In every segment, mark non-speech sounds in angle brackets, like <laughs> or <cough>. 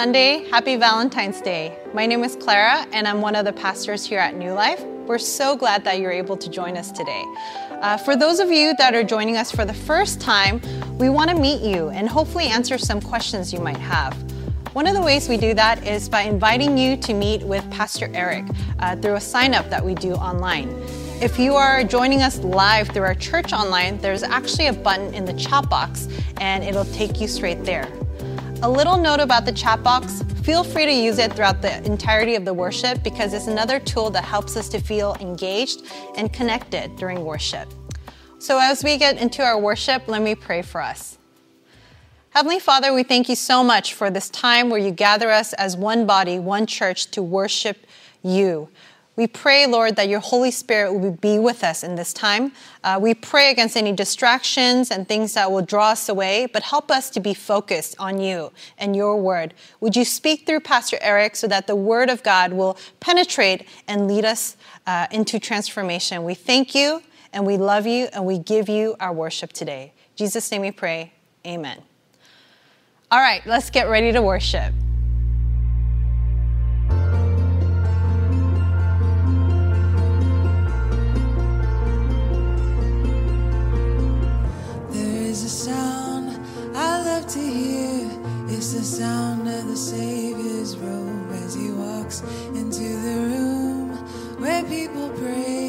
Sunday. Happy Valentine's Day. My name is Clara, and I'm one of the pastors here at New Life. We're so glad that you're able to join us today. Uh, for those of you that are joining us for the first time, we want to meet you and hopefully answer some questions you might have. One of the ways we do that is by inviting you to meet with Pastor Eric uh, through a sign up that we do online. If you are joining us live through our church online, there's actually a button in the chat box and it'll take you straight there. A little note about the chat box feel free to use it throughout the entirety of the worship because it's another tool that helps us to feel engaged and connected during worship. So, as we get into our worship, let me pray for us. Heavenly Father, we thank you so much for this time where you gather us as one body, one church to worship you. We pray, Lord, that your Holy Spirit will be with us in this time. Uh, we pray against any distractions and things that will draw us away, but help us to be focused on you and your word. Would you speak through Pastor Eric so that the word of God will penetrate and lead us uh, into transformation? We thank you and we love you and we give you our worship today. In Jesus' name we pray. Amen. All right, let's get ready to worship. Sound I love to hear. It's the sound of the Savior's robe as he walks into the room where people pray,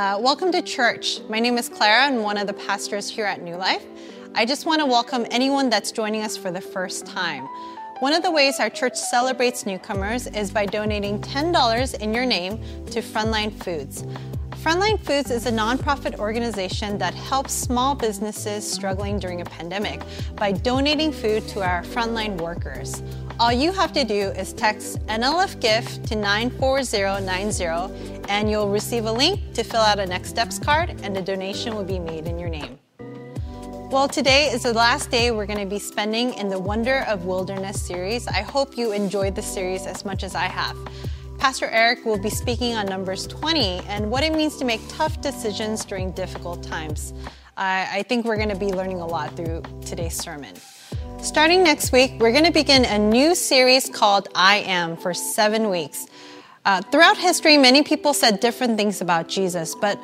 Uh, welcome to church. My name is Clara. I'm one of the pastors here at New Life. I just want to welcome anyone that's joining us for the first time. One of the ways our church celebrates newcomers is by donating $10 in your name to Frontline Foods. Frontline Foods is a nonprofit organization that helps small businesses struggling during a pandemic by donating food to our frontline workers. All you have to do is text NLF GIFT to 94090 and you'll receive a link to fill out a Next Steps card and a donation will be made in your name. Well, today is the last day we're going to be spending in the Wonder of Wilderness series. I hope you enjoyed the series as much as I have. Pastor Eric will be speaking on Numbers 20 and what it means to make tough decisions during difficult times. I think we're going to be learning a lot through today's sermon. Starting next week, we're going to begin a new series called I Am for seven weeks. Uh, throughout history, many people said different things about Jesus, but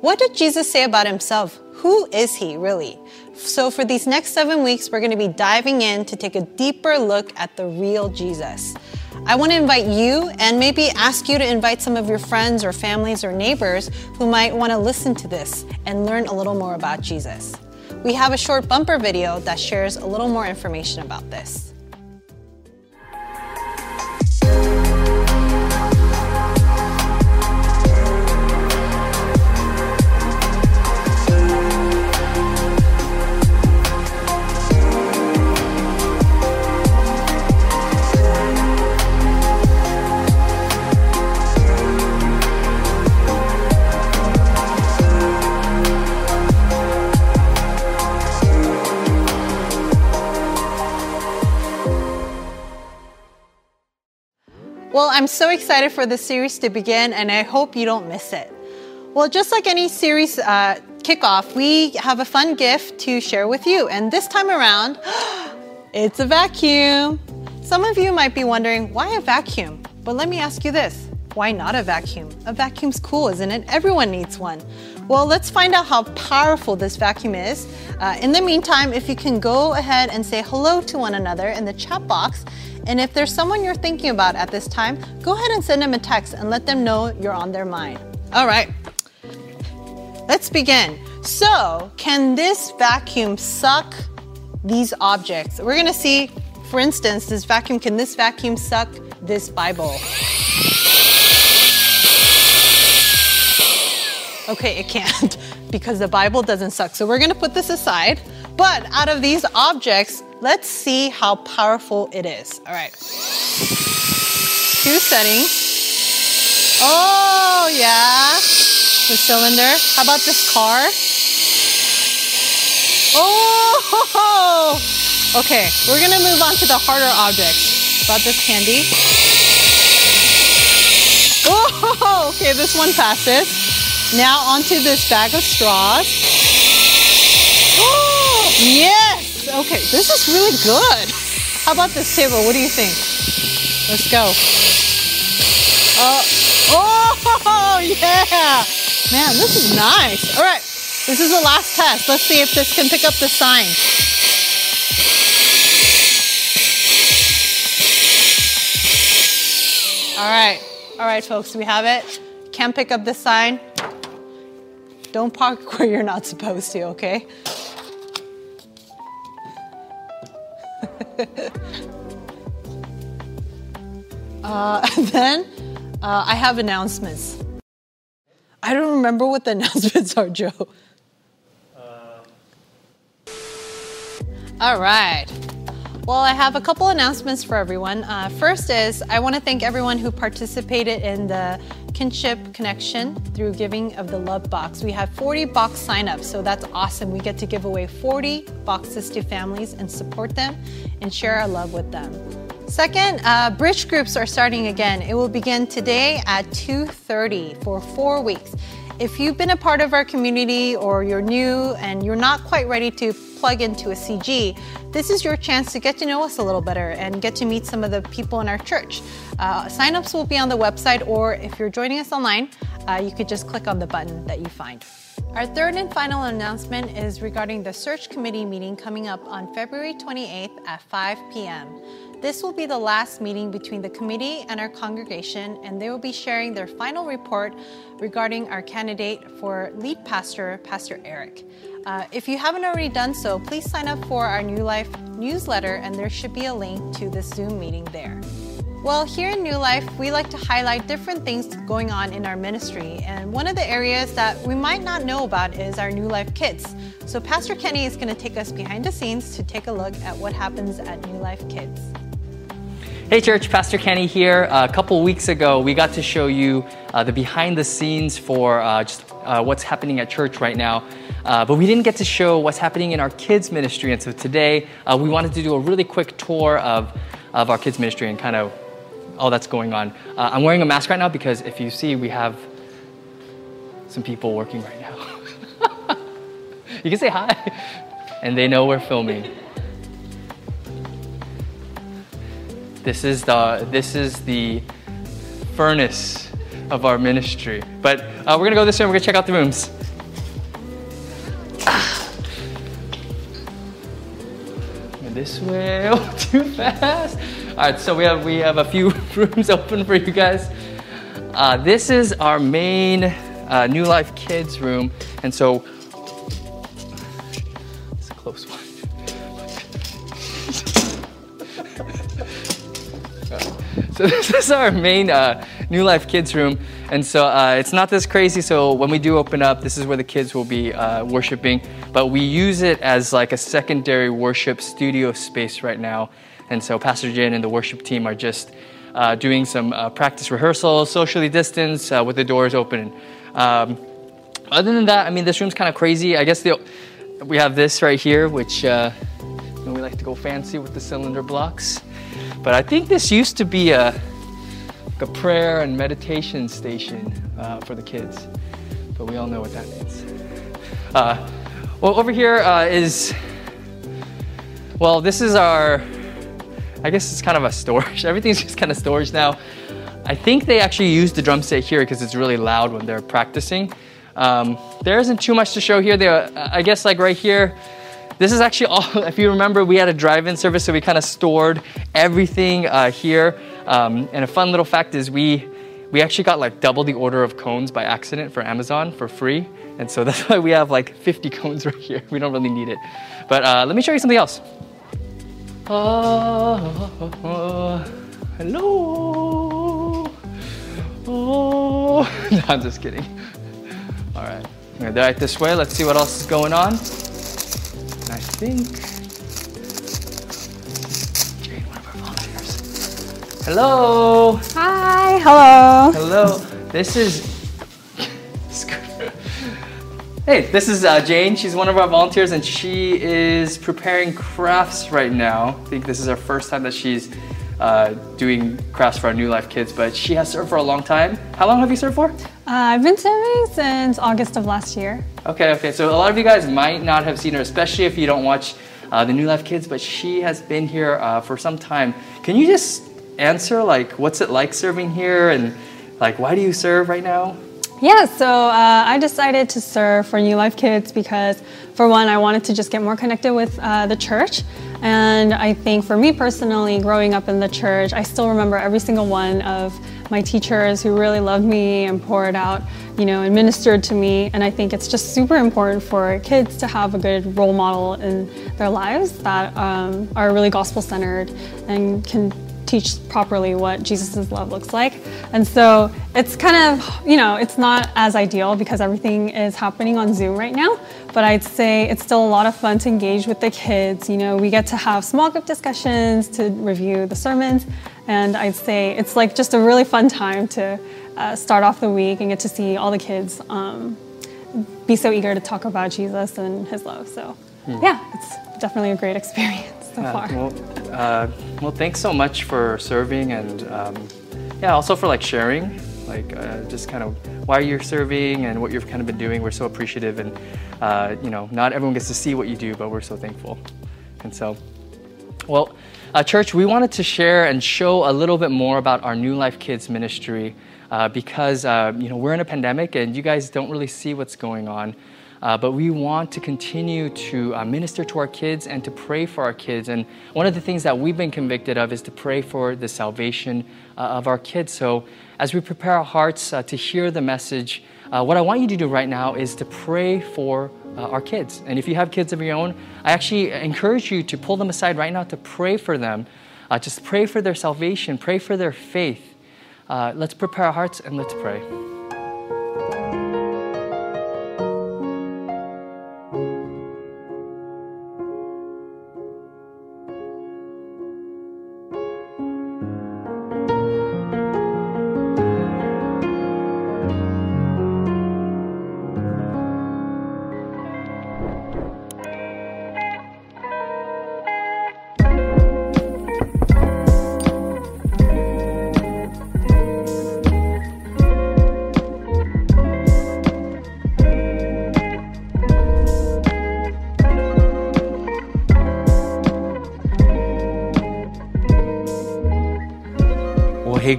what did Jesus say about himself? Who is he really? So, for these next seven weeks, we're going to be diving in to take a deeper look at the real Jesus. I want to invite you and maybe ask you to invite some of your friends or families or neighbors who might want to listen to this and learn a little more about Jesus. We have a short bumper video that shares a little more information about this. Well, I'm so excited for this series to begin, and I hope you don't miss it. Well, just like any series uh, kickoff, we have a fun gift to share with you, and this time around, <gasps> it's a vacuum. Some of you might be wondering, why a vacuum? But let me ask you this why not a vacuum? A vacuum's cool, isn't it? Everyone needs one. Well, let's find out how powerful this vacuum is. Uh, in the meantime, if you can go ahead and say hello to one another in the chat box, and if there's someone you're thinking about at this time, go ahead and send them a text and let them know you're on their mind. All right, let's begin. So, can this vacuum suck these objects? We're gonna see, for instance, this vacuum, can this vacuum suck this Bible? Okay, it can't <laughs> because the Bible doesn't suck. So we're gonna put this aside. But out of these objects, let's see how powerful it is. All right. Two settings. Oh, yeah. The cylinder. How about this car? Oh, <laughs> okay. We're gonna move on to the harder objects. About this candy. Oh, <laughs> okay. This one passes. Now onto this bag of straws. Oh, <gasps> yes. Okay, this is really good. How about this table? What do you think? Let's go. Uh, oh, <laughs> yeah. Man, this is nice. All right, this is the last test. Let's see if this can pick up the sign. All right, all right, folks, we have it. Can't pick up the sign. Don't park <laughs> where you're not supposed to, okay? <laughs> uh, <laughs> then uh, I have announcements. I don't remember what the announcements are, Joe. All right. Well, I have a couple announcements for everyone. Uh, first is I want to thank everyone who participated in the Kinship Connection through giving of the Love Box. We have 40 box signups, so that's awesome. We get to give away 40 boxes to families and support them and share our love with them. Second, uh, bridge groups are starting again. It will begin today at 2:30 for four weeks. If you've been a part of our community or you're new and you're not quite ready to plug into a CG, this is your chance to get to know us a little better and get to meet some of the people in our church. Uh, signups will be on the website, or if you're joining us online, uh, you could just click on the button that you find. Our third and final announcement is regarding the search committee meeting coming up on February 28th at 5 p.m. This will be the last meeting between the committee and our congregation, and they will be sharing their final report regarding our candidate for lead pastor, Pastor Eric. Uh, if you haven't already done so, please sign up for our New Life newsletter, and there should be a link to the Zoom meeting there. Well, here in New Life, we like to highlight different things going on in our ministry. And one of the areas that we might not know about is our New Life Kids. So, Pastor Kenny is going to take us behind the scenes to take a look at what happens at New Life Kids. Hey, church, Pastor Kenny here. Uh, a couple weeks ago, we got to show you uh, the behind the scenes for uh, just uh, what's happening at church right now. Uh, but we didn't get to show what's happening in our kids' ministry. And so today, uh, we wanted to do a really quick tour of, of our kids' ministry and kind of all that's going on. I'm wearing a mask right now because if you see, we have some people working right now. <laughs> you can say hi. And they know we're filming. This is the this is the furnace of our ministry. But uh, we're gonna go this way. and We're gonna check out the rooms. <sighs> This way. <laughs> Oh, too fast. All right, so we have we have a few <laughs> rooms open for you guys. Uh, this is our main uh, New Life Kids room, and so So <laughs> this is our main uh, New Life Kids room, and so uh, it's not this crazy. So when we do open up, this is where the kids will be uh, worshiping. But we use it as like a secondary worship studio space right now, and so Pastor Jin and the worship team are just uh, doing some uh, practice rehearsals, socially distanced, uh, with the doors open. Um, other than that, I mean, this room's kind of crazy. I guess the, we have this right here, which we like to go fancy with the cylinder blocks. But I think this used to be a, a prayer and meditation station uh, for the kids. But we all know what that means. Uh, well, over here uh, is, well, this is our, I guess it's kind of a storage. <laughs> Everything's just kind of storage now. I think they actually use the drum set here because it's really loud when they're practicing. Um, there isn't too much to show here. There, I guess, like right here, this is actually all, <laughs> if you remember, we had a drive in service, so we kind of stored everything uh, here. Um, and a fun little fact is we, we actually got like double the order of cones by accident for Amazon for free. And so <laughs> that's why we have like 50 cones right here. <laughs> We don't really need it. But uh, let me show you something else. Oh, hello. Oh, no, I'm just kidding. All right, I'm gonna this way. Let's see what else is going on. And I think Jane, one of our volunteers. Hello. Hi, hello. Hello. This is. <laughs> Hey, this is uh, Jane. She's one of our volunteers, and she is preparing crafts right now. I think this is her first time that she's uh, doing crafts for our New Life kids, but she has served for a long time. How long have you served for? Uh, I've been serving since August of last year. Okay, okay. So a lot of you guys might not have seen her, especially if you don't watch uh, the New Life Kids, but she has been here uh, for some time. Can you just answer, like, what's it like serving here, and like, why do you serve right now? Yeah, so uh, I decided to serve for New Life Kids because, for one, I wanted to just get more connected with uh, the church. And I think for me personally, growing up in the church, I still remember every single one of my teachers who really loved me and poured out, you know, and ministered to me. And I think it's just super important for kids to have a good role model in their lives that um, are really gospel centered and can teach properly what Jesus' love looks like. And so it's kind of, you know, it's not as ideal because everything is happening on Zoom right now, but I'd say it's still a lot of fun to engage with the kids. You know, we get to have small group discussions to review the sermons, and I'd say it's like just a really fun time to uh, start off the week and get to see all the kids um, be so eager to talk about Jesus and his love. So, yeah, it's definitely a great experience so Yeah, far. well, uh, well, thanks so much for serving and um, yeah, also for like sharing, like uh, just kind of why you're serving and what you've kind of been doing. We're so appreciative, and uh, you know, not everyone gets to see what you do, but we're so thankful. And so, well, uh, church, we wanted to share and show a little bit more about our New Life Kids ministry uh, because uh, you know we're in a pandemic and you guys don't really see what's going on. Uh, but we want to continue to uh, minister to our kids and to pray for our kids. And one of the things that we've been convicted of is to pray for the salvation uh, of our kids. So as we prepare our hearts uh, to hear the message, uh, what I want you to do right now is to pray for uh, our kids. And if you have kids of your own, I actually encourage you to pull them aside right now to pray for them. Just pray for their salvation, pray for their faith. Let's prepare our hearts and let's pray.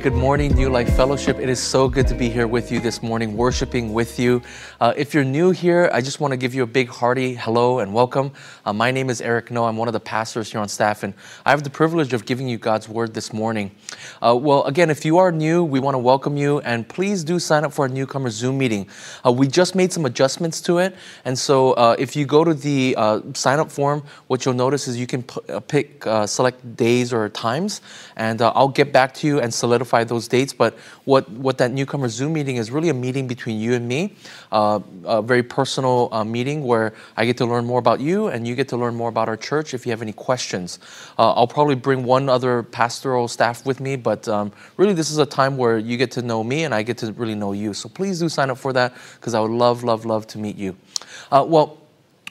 Good morning, New Life Fellowship. It is so good to be here with you this morning, worshiping with you. Uh, if you're new here, I just want to give you a big hearty hello and welcome. Uh, my name is Eric No. I'm one of the pastors here on staff, and I have the privilege of giving you God's word this morning. Uh, well, again, if you are new, we want to welcome you, and please do sign up for our newcomer Zoom meeting. Uh, we just made some adjustments to it, and so uh, if you go to the uh, sign up form, what you'll notice is you can p- pick select days or times, and I'll get back to you and solidify those dates. But what, what that newcomer Zoom meeting is really a meeting between you and me, uh, a very personal uh, meeting where I get to learn more about you and you get to learn more about our church if you have any questions. Uh, I'll probably bring one other pastoral staff with me, but um, really this is a time where you get to know me and I get to really know you. So please do sign up for that because I would love, love, love to meet you. Uh, well,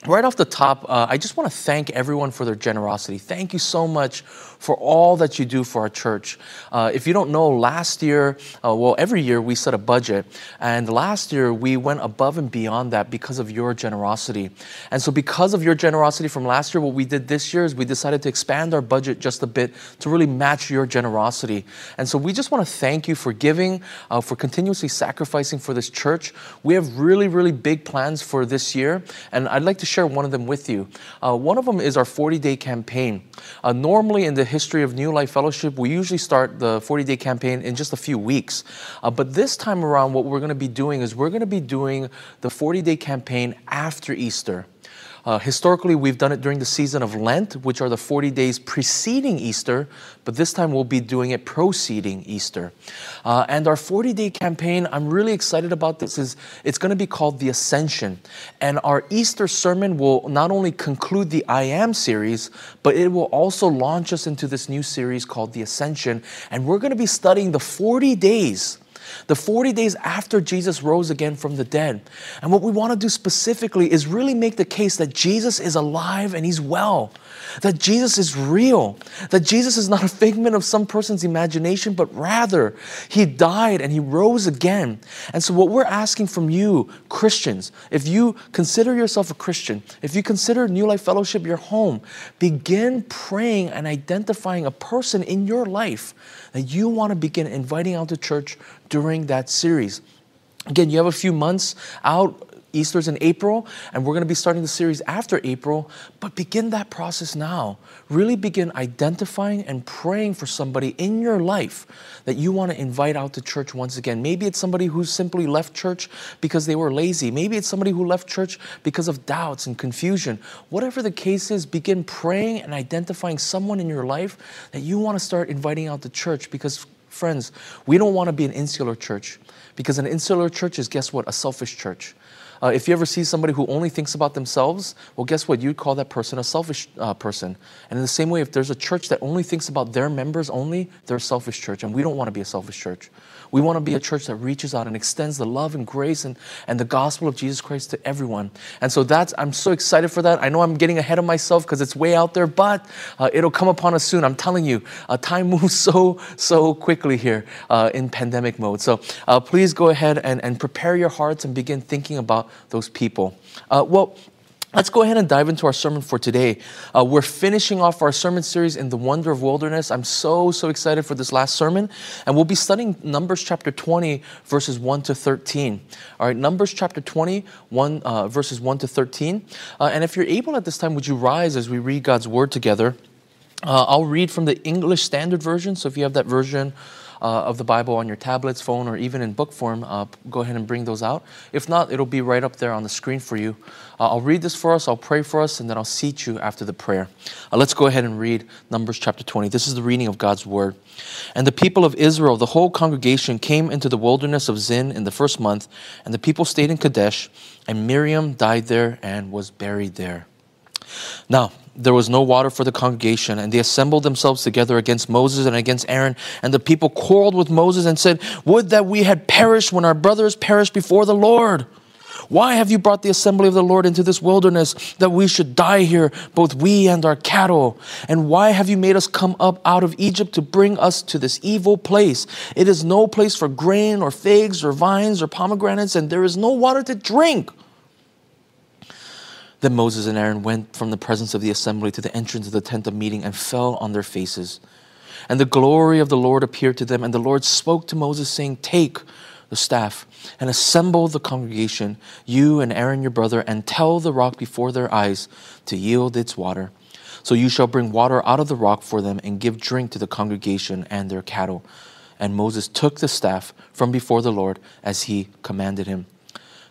right off the top, uh, I just want to thank everyone for their generosity. Thank you so much for all that you do for our church. Uh, if you don't know, last year, uh, well, every year we set a budget, and last year we went above and beyond that because of your generosity. And so, because of your generosity from last year, what we did this year is we decided to expand our budget just a bit to really match your generosity. And so, we just want to thank you for giving, uh, for continuously sacrificing for this church. We have really, really big plans for this year, and I'd like to share one of them with you. Uh, one of them is our 40 day campaign. Uh, normally, in the history of New Life Fellowship, we usually start the 40 day campaign in just a few weeks. Uh, but this time around, what we're going to be doing is we're going to be doing the 40 day campaign after Easter. Uh, historically, we've done it during the season of Lent, which are the 40 days preceding Easter, but this time we'll be doing it preceding Easter. Uh, and our 40 day campaign, I'm really excited about this, is it's going to be called The Ascension. And our Easter sermon will not only conclude the I Am series, but it will also launch us into this new series called The Ascension. And we're going to be studying the 40 days the 40 days after Jesus rose again from the dead. And what we want to do specifically is really make the case that Jesus is alive and he's well, that Jesus is real, that Jesus is not a figment of some person's imagination, but rather he died and he rose again. And so, what we're asking from you, Christians, if you consider yourself a Christian, if you consider New Life Fellowship your home, begin praying and identifying a person in your life that you want to begin inviting out to church during that series. Again, you have a few months out. Easter's in April, and we're going to be starting the series after April, but begin that process now. Really begin identifying and praying for somebody in your life that you want to invite out to church once again. Maybe it's somebody who simply left church because they were lazy. Maybe it's somebody who left church because of doubts and confusion. Whatever the case is, begin praying and identifying someone in your life that you want to start inviting out to church because Friends, we don't want to be an insular church because an insular church is, guess what, a selfish church. Uh, if you ever see somebody who only thinks about themselves, well, guess what? You'd call that person a selfish uh, person. And in the same way, if there's a church that only thinks about their members only, they're a selfish church. And we don't want to be a selfish church. We want to be a church that reaches out and extends the love and grace and, and the gospel of Jesus Christ to everyone. And so that's, I'm so excited for that. I know I'm getting ahead of myself because it's way out there, but uh, it'll come upon us soon. I'm telling you, uh, time <laughs> moves so, so quickly here uh, in pandemic mode. So uh, please go ahead and, and prepare your hearts and begin thinking about those people. Uh, well, Let's go ahead and dive into our sermon for today. Uh, we're finishing off our sermon series in the wonder of wilderness. I'm so, so excited for this last sermon. And we'll be studying Numbers chapter 20, verses 1 to 13. All right, Numbers chapter 20, 1, uh, verses 1 to 13. Uh, and if you're able at this time, would you rise as we read God's word together? Uh, I'll read from the English Standard Version. So if you have that version, uh, of the Bible on your tablets, phone, or even in book form, uh, go ahead and bring those out. If not, it'll be right up there on the screen for you. Uh, I'll read this for us, I'll pray for us, and then I'll seat you after the prayer. Uh, let's go ahead and read Numbers chapter 20. This is the reading of God's word. And the people of Israel, the whole congregation, came into the wilderness of Zin in the first month, and the people stayed in Kadesh, and Miriam died there and was buried there. Now, there was no water for the congregation, and they assembled themselves together against Moses and against Aaron. And the people quarreled with Moses and said, Would that we had perished when our brothers perished before the Lord. Why have you brought the assembly of the Lord into this wilderness that we should die here, both we and our cattle? And why have you made us come up out of Egypt to bring us to this evil place? It is no place for grain or figs or vines or pomegranates, and there is no water to drink. Then Moses and Aaron went from the presence of the assembly to the entrance of the tent of meeting and fell on their faces. And the glory of the Lord appeared to them. And the Lord spoke to Moses, saying, Take the staff and assemble the congregation, you and Aaron your brother, and tell the rock before their eyes to yield its water. So you shall bring water out of the rock for them and give drink to the congregation and their cattle. And Moses took the staff from before the Lord as he commanded him.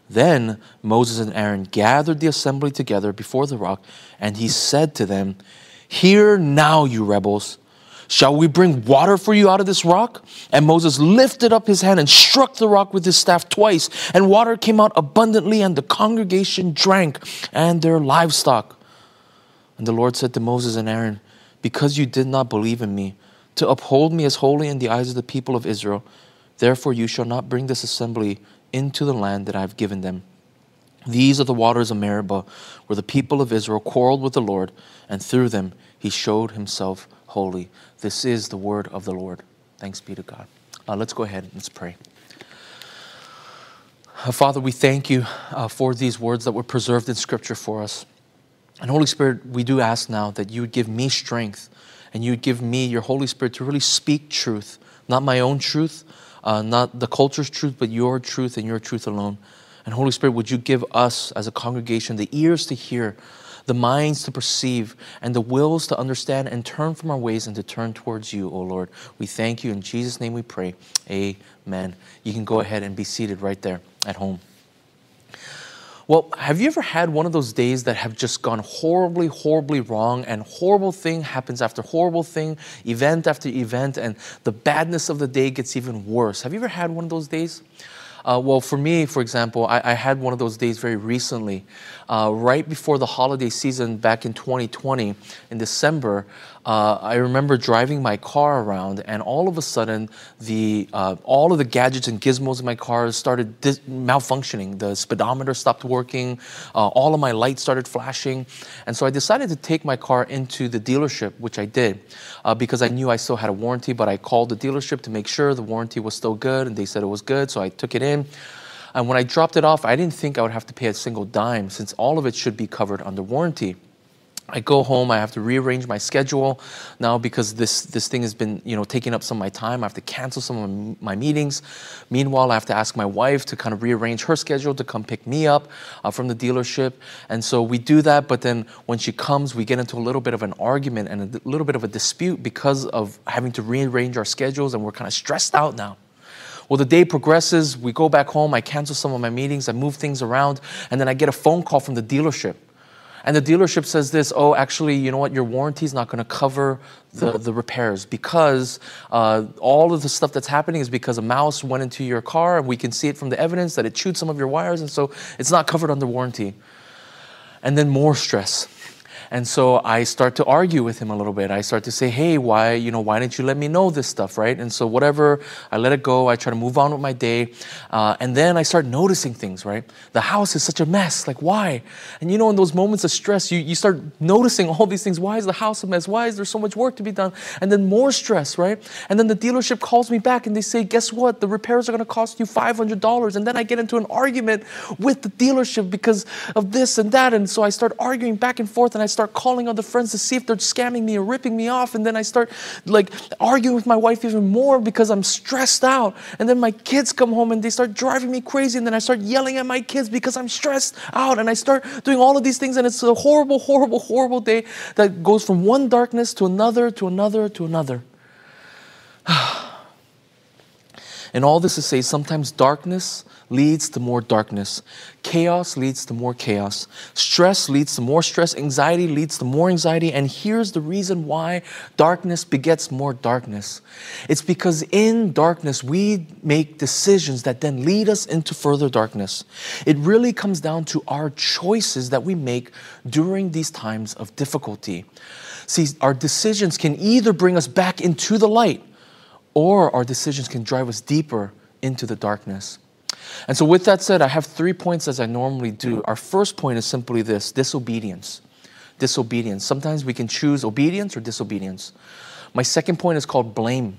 Then Moses and Aaron gathered the assembly together before the rock, and he said to them, Hear now, you rebels. Shall we bring water for you out of this rock? And Moses lifted up his hand and struck the rock with his staff twice, and water came out abundantly, and the congregation drank, and their livestock. And the Lord said to Moses and Aaron, Because you did not believe in me, to uphold me as holy in the eyes of the people of Israel, therefore you shall not bring this assembly into the land that I have given them. These are the waters of Meribah, where the people of Israel quarreled with the Lord, and through them he showed himself holy. This is the word of the Lord. Thanks be to God. Uh, let's go ahead and let's pray. Uh, Father, we thank you uh, for these words that were preserved in Scripture for us. And Holy Spirit, we do ask now that you would give me strength and you would give me your Holy Spirit to really speak truth, not my own truth, uh, not the culture's truth, but your truth and your truth alone. And Holy Spirit, would you give us as a congregation the ears to hear, the minds to perceive, and the wills to understand and turn from our ways and to turn towards you, O Lord. We thank you. In Jesus' name we pray. Amen. You can go ahead and be seated right there at home. Well, have you ever had one of those days that have just gone horribly, horribly wrong, and horrible thing happens after horrible thing, event after event, and the badness of the day gets even worse? Have you ever had one of those days? Uh, well, for me, for example, I, I, had one of those days very recently. Uh, right before the holiday season back in 2020, in December, uh, I remember driving my car around, and all of a sudden, the uh, all of the gadgets and gizmos in my car started dis- malfunctioning. The speedometer stopped working. Uh, all of my lights started flashing, and so I decided to take my car into the dealership, which I did, uh, because I knew I still had a warranty. But I called the dealership to make sure the warranty was still good, and they said it was good. So I took it in. And when I dropped it off, I didn't think I would have to pay a single dime since all of it should be covered under warranty. I go home. I have to rearrange my schedule now because this this thing has been you know taking up some of my time. I have to cancel some of my meetings. Meanwhile, I have to ask my wife to kind of rearrange her schedule to come pick me up uh, from the dealership. And so we do that. But then when she comes, we get into a little bit of an argument and a little bit of a dispute because of having to rearrange our schedules, and we're kind of stressed out now. Well, the day progresses. We go back home. I cancel some of my meetings. I move things around, and then I get a phone call from the dealership and the dealership says this oh, actually, you know what, your warranty is not going to cover the, the repairs because uh, all of the stuff that's happening is because a mouse went into your car and we can see it from the evidence that it chewed some of your wires, and so it's not covered under warranty. And then more stress. And so I start to argue with him a little bit. I start to say, hey, why, you know, why didn't you let me know this stuff, right? And so whatever, I let it go. I try to move on with my day. Uh, and then I start noticing things, right? The house is such a mess. Like, why? And you know, in those moments of stress, you, you start noticing all these things. Why is the house a mess? Why is there so much work to be done? And then more stress, right? And then the dealership calls me back and they say, guess what? The repairs are going to cost you $500. And then I get into an argument with the dealership because of this and that. And so I start arguing back and forth and I start calling other friends to see if they're scamming me or ripping me off. And then I start like arguing with my wife even more because I'm stressed out. And then my kids come home and they start driving me crazy. And then I start yelling at my kids because I'm stressed out. And I start doing all of these things. And it's a horrible, horrible, horrible day that goes from one darkness to another, to another, to another. <sighs> and all this to say, sometimes darkness leads to more darkness. Chaos leads to more chaos. Stress leads to more stress. Anxiety leads to more anxiety. And here's the reason why darkness begets more darkness it's because in darkness, we make decisions that then lead us into further darkness. It really comes down to our choices that we make during these times of difficulty. See, our decisions can either bring us back into the light, or our decisions can drive us deeper into the darkness. And so, with that said, I have three points as I normally do. Our first point is simply this disobedience. Disobedience. Sometimes we can choose obedience or disobedience. My second point is called blame.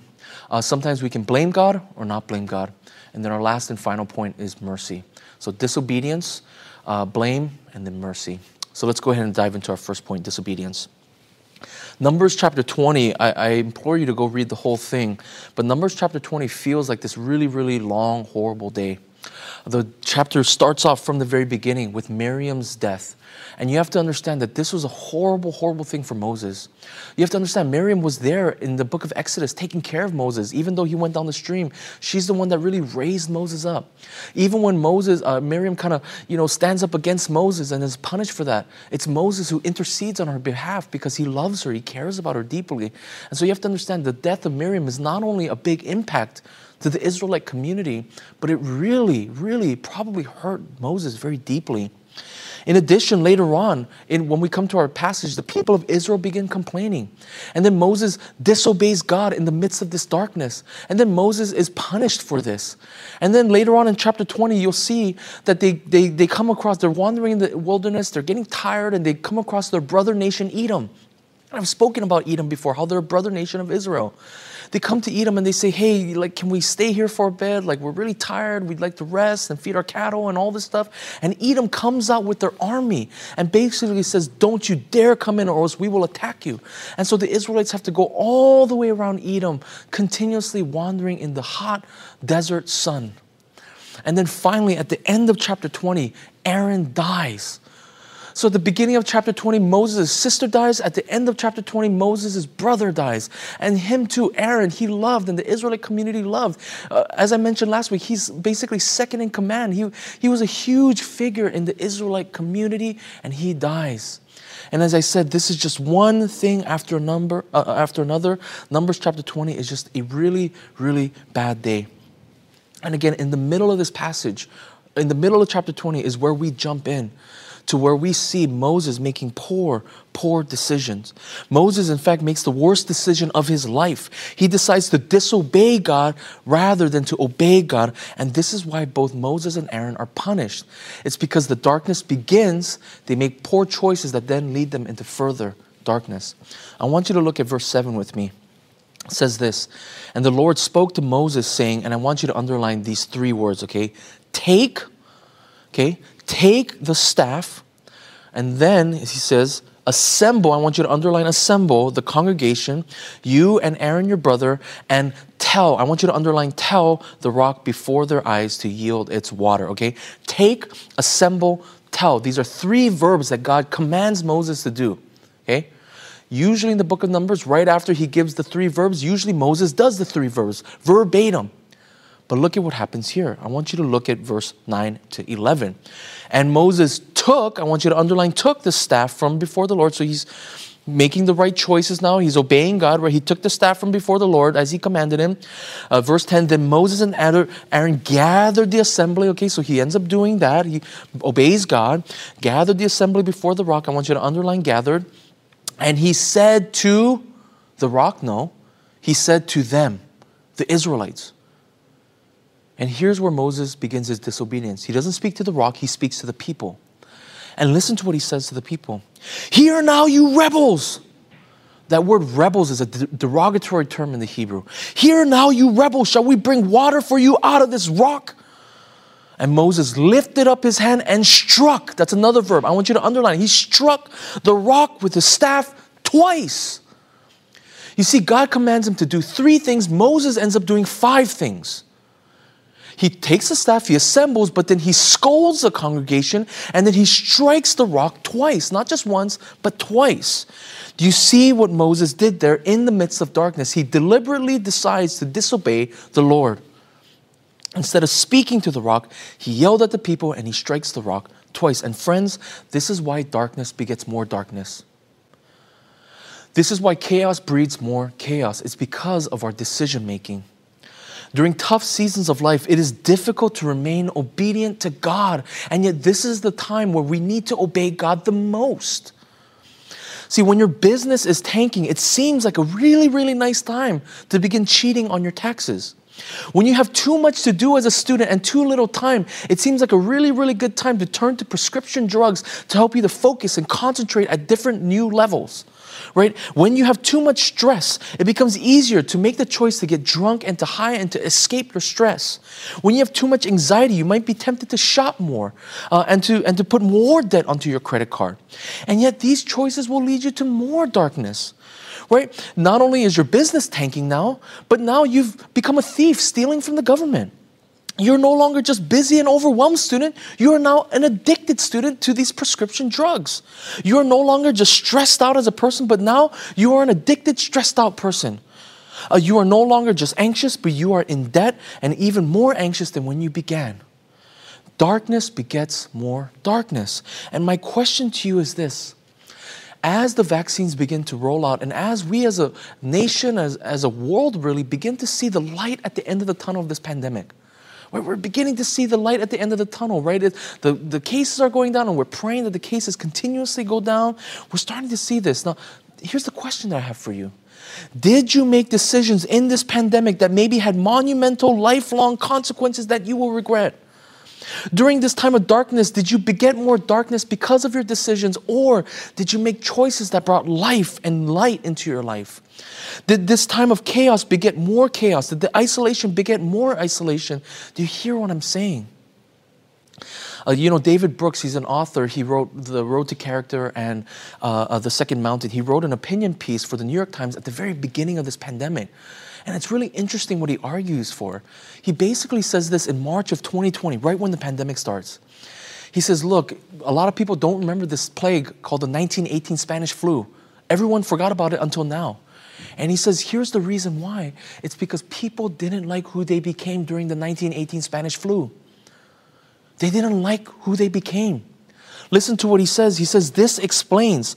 Uh, sometimes we can blame God or not blame God. And then our last and final point is mercy. So, disobedience, uh, blame, and then mercy. So, let's go ahead and dive into our first point disobedience. Numbers chapter 20, I, I, implore you to go read the whole thing, but Numbers chapter 20 feels like this really, really long, horrible day. The chapter starts off from the very beginning with Miriam's death. And you have to understand that this was a horrible, horrible thing for Moses. You have to understand Miriam was there in the book of Exodus taking care of Moses, even though he went down the stream. She's the one that really raised Moses up. Even when Moses, uh, Miriam kind of, you know, stands up against Moses and is punished for that, it's Moses who intercedes on her behalf because he loves her, he cares about her deeply. And so you have to understand the death of Miriam is not only a big impact to the Israelite community, but it really, really probably hurt Moses very deeply. In addition, later on, in, when we come to our passage, the people of Israel begin complaining. And then Moses disobeys God in the midst of this darkness. And then Moses is punished for this. And then later on in chapter 20, you'll see that they, they, they come across, they're wandering in the wilderness, they're getting tired, and they come across their brother nation, Edom. I've spoken about Edom before, how they're a brother nation of Israel they come to Edom and they say, hey, like, can we stay here for a bit? Like, we're really tired. We'd like to rest and feed our cattle and all this stuff. And Edom comes out with their army and basically says, don't you dare come in or else we will attack you. And so the Israelites have to go all the way around Edom, continuously wandering in the hot desert sun. And then finally, at the end of chapter 20, Aaron dies. So at the beginning of chapter 20, Moses' sister dies. At the end of chapter 20, Moses' brother dies. And him too, Aaron, he loved and the Israelite community loved. Uh, as I mentioned last week, he's basically second in command. He, he was a huge figure in the Israelite community and he dies. And as I said, this is just one thing after, a number, uh, after another. Numbers chapter 20 is just a really, really bad day. And again, in the middle of this passage, in the middle of chapter 20 is where we jump in to where we see Moses making poor, poor decisions. Moses, in fact, makes the worst decision of his life. He decides to disobey God rather than to obey God. And this is why both Moses and Aaron are punished. It's because the darkness begins, they make poor choices that then lead them into further darkness. I want you to look at verse 7 with me. It says this, and the Lord spoke to Moses, saying, and I want you to underline these three words, okay? Take, okay, take the staff, and then he says, assemble, I want you to underline assemble the congregation, you and Aaron your brother, and tell, I want you to underline tell the rock before their eyes to yield its water, okay? Take, assemble, tell. These are three verbs that God commands Moses to do, okay? Usually in the book of Numbers, right after he gives the three verbs, usually Moses does the three verbs verbatim. But look at what happens here. I want you to look at verse 9 to 11. And Moses took, I want you to underline, took the staff from before the Lord. So he's making the right choices now. He's obeying God, where he took the staff from before the Lord as he commanded him. Uh, verse 10 Then Moses and Aaron gathered the assembly. Okay, so he ends up doing that. He obeys God, gathered the assembly before the rock. I want you to underline gathered. And he said to the rock, no, he said to them, the Israelites. And here's where Moses begins his disobedience. He doesn't speak to the rock, he speaks to the people. And listen to what he says to the people Hear now, you rebels. That word rebels is a derogatory term in the Hebrew. Hear now, you rebels, shall we bring water for you out of this rock? And Moses lifted up his hand and struck. That's another verb. I want you to underline. He struck the rock with his staff twice. You see, God commands him to do three things. Moses ends up doing five things. He takes the staff, he assembles, but then he scolds the congregation and then he strikes the rock twice, not just once, but twice. Do you see what Moses did there in the midst of darkness? He deliberately decides to disobey the Lord. Instead of speaking to the rock, he yelled at the people and he strikes the rock twice. And friends, this is why darkness begets more darkness. This is why chaos breeds more chaos. It's because of our decision making. During tough seasons of life, it is difficult to remain obedient to God. And yet, this is the time where we need to obey God the most. See, when your business is tanking, it seems like a really, really nice time to begin cheating on your taxes. When you have too much to do as a student and too little time, it seems like a really, really good time to turn to prescription drugs to help you to focus and concentrate at different new levels. Right? When you have too much stress, it becomes easier to make the choice to get drunk and to high and to escape your stress. When you have too much anxiety, you might be tempted to shop more uh, and, to, and to put more debt onto your credit card. And yet, these choices will lead you to more darkness right? Not only is your business tanking now, but now you've become a thief stealing from the government. You're no longer just busy and overwhelmed student. You are now an addicted student to these prescription drugs. You are no longer just stressed out as a person, but now you are an addicted, stressed out person. Uh, you are no longer just anxious, but you are in debt and even more anxious than when you began. Darkness begets more darkness. And my question to you is this as the vaccines begin to roll out, and as we as a nation, as, as a world really begin to see the light at the end of the tunnel of this pandemic, we're beginning to see the light at the end of the tunnel, right? It, the, the cases are going down, and we're praying that the cases continuously go down. We're starting to see this. Now, here's the question that I have for you. Did you make decisions in this pandemic that maybe had monumental, lifelong consequences that you will regret? During this time of darkness, did you beget more darkness because of your decisions, or did you make choices that brought life and light into your life? Did this time of chaos beget more chaos? Did the isolation beget more isolation? Do you hear what I'm saying? Uh, you know, David Brooks, he's an author. He wrote The Road to Character and uh, uh, The Second Mountain. He wrote an opinion piece for the New York Times at the very beginning of this pandemic. And it's really interesting what he argues for. He basically says this in March of 2020, right when the pandemic starts. He says, Look, a lot of people don't remember this plague called the 1918 Spanish flu. Everyone forgot about it until now. And he says, here's the reason why. It's because people didn't like who they became during the 1918 Spanish flu. They didn't like who they became. Listen to what he says. He says, This explains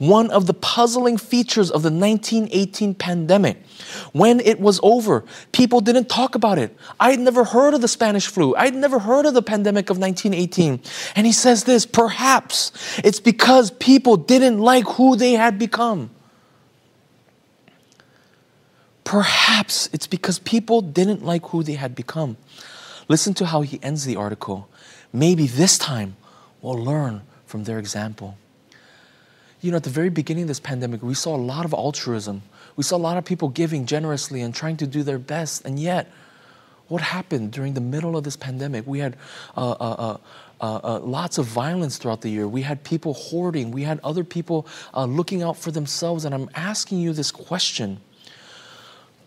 one of the puzzling features of the 1918 pandemic. When it was over, people didn't talk about it. I'd never heard of the Spanish flu. I'd never heard of the pandemic of 1918. And he says this perhaps it's because people didn't like who they had become. Perhaps it's because people didn't like who they had become. Listen to how he ends the article. Maybe this time will learn from their example. You know, at the very beginning of this pandemic, we saw a lot of altruism. We saw a lot of people giving generously and trying to do their best. And yet, what happened during the middle of this pandemic? We had uh, uh, uh, uh lots of violence throughout the year. We had people hoarding. We had other people uh, looking out for themselves. And I'm asking you this question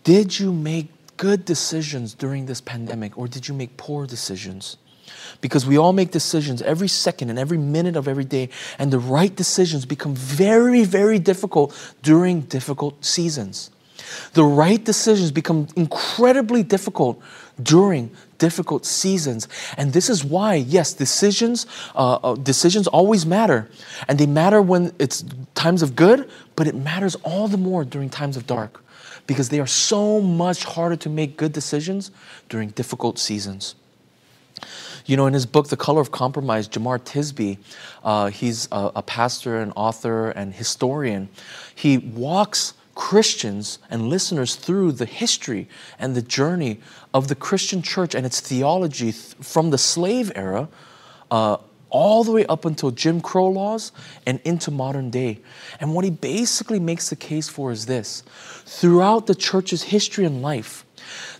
Did you make good decisions during this pandemic, or did you make poor decisions? Because we all make decisions every second and every minute of every day, and the right decisions become very, very difficult during difficult seasons. The right decisions become incredibly difficult during difficult seasons, and this is why, yes, decisions uh, uh, decisions always matter, and they matter when it's times of good, but it matters all the more during times of dark, because they are so much harder to make good decisions during difficult seasons. You know, in his book, The Color of Compromise, Jemar Tisby, uh, he's a, a pastor and author and historian. He walks Christians and listeners through the history and the journey of the Christian church and its theology th- from the slave era uh, all the way up until Jim Crow laws and into modern day. And what he basically makes the case for is this throughout the church's history and life,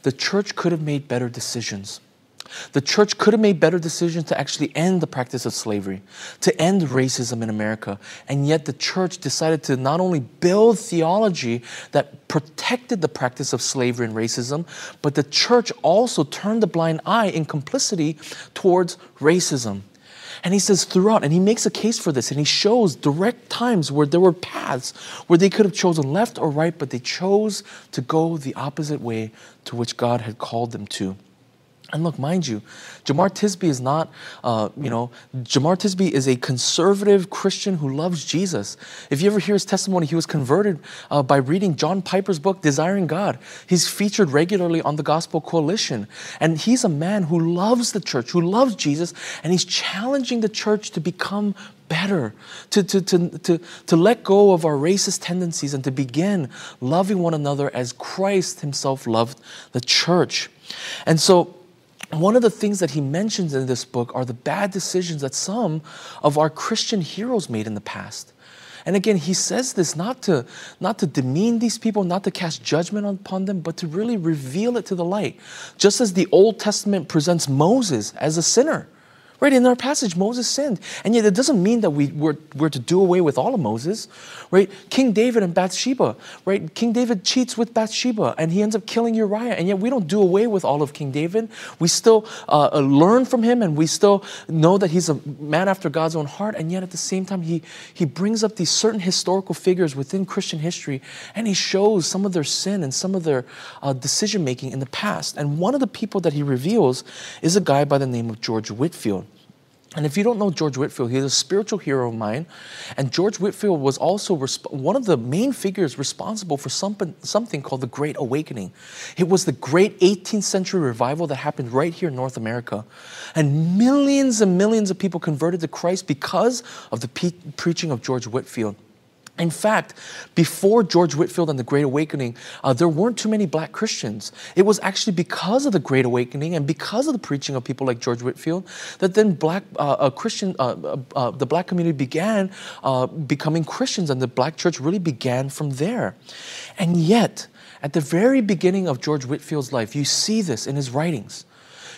the church could have made better decisions. The church could have made better decisions to actually end the practice of slavery, to end racism in America. And yet the church decided to not only build theology that protected the practice of slavery and racism, but the church also turned a blind eye in complicity towards racism. And he says throughout, and he makes a case for this, and he shows direct times where there were paths where they could have chosen left or right, but they chose to go the opposite way to which God had called them to. And look, mind you, Jemar Tisby is not, uh, you know, Jemar Tisby is a conservative Christian who loves Jesus. If you ever hear his testimony, he was converted uh, by reading John Piper's book, Desiring God. He's featured regularly on the Gospel Coalition. And he's a man who loves the church, who loves Jesus, and he's challenging the church to become better, to, to, to, to, to let go of our racist tendencies and to begin loving one another as Christ himself loved the church. And so, one of the things that he mentions in this book are the bad decisions that some of our Christian heroes made in the past. And again, he says this not to, not to demean these people, not to cast judgment upon them, but to really reveal it to the light. Just as the Old Testament presents Moses as a sinner. Right, in our passage, Moses sinned. And yet, it doesn't mean that we were, were to do away with all of Moses. Right? King David and Bathsheba, right? King David cheats with Bathsheba and he ends up killing Uriah. And yet, we don't do away with all of King David. We still uh, uh, learn from him and we still know that he's a man after God's own heart. And yet, at the same time, he, he brings up these certain historical figures within Christian history and he shows some of their sin and some of their uh, decision making in the past. And one of the people that he reveals is a guy by the name of George Whitefield. And if you don't know George Whitefield, he's a spiritual hero of mine. And George Whitefield was also one of the main figures responsible for something, something called the Great Awakening. It was the great 18th century revival that happened right here in North America. And millions and millions of people converted to Christ because of the preaching of George Whitefield. In fact, before George Whitefield and the Great Awakening, uh, there weren't too many black Christians. It was actually because of the Great Awakening and because of the preaching of people like George Whitefield that then black uh, Christian, uh, uh, uh, the black community began uh, becoming Christians, and the black church really began from there. And yet, at the very beginning of George Whitefield's life, you see this in his writings.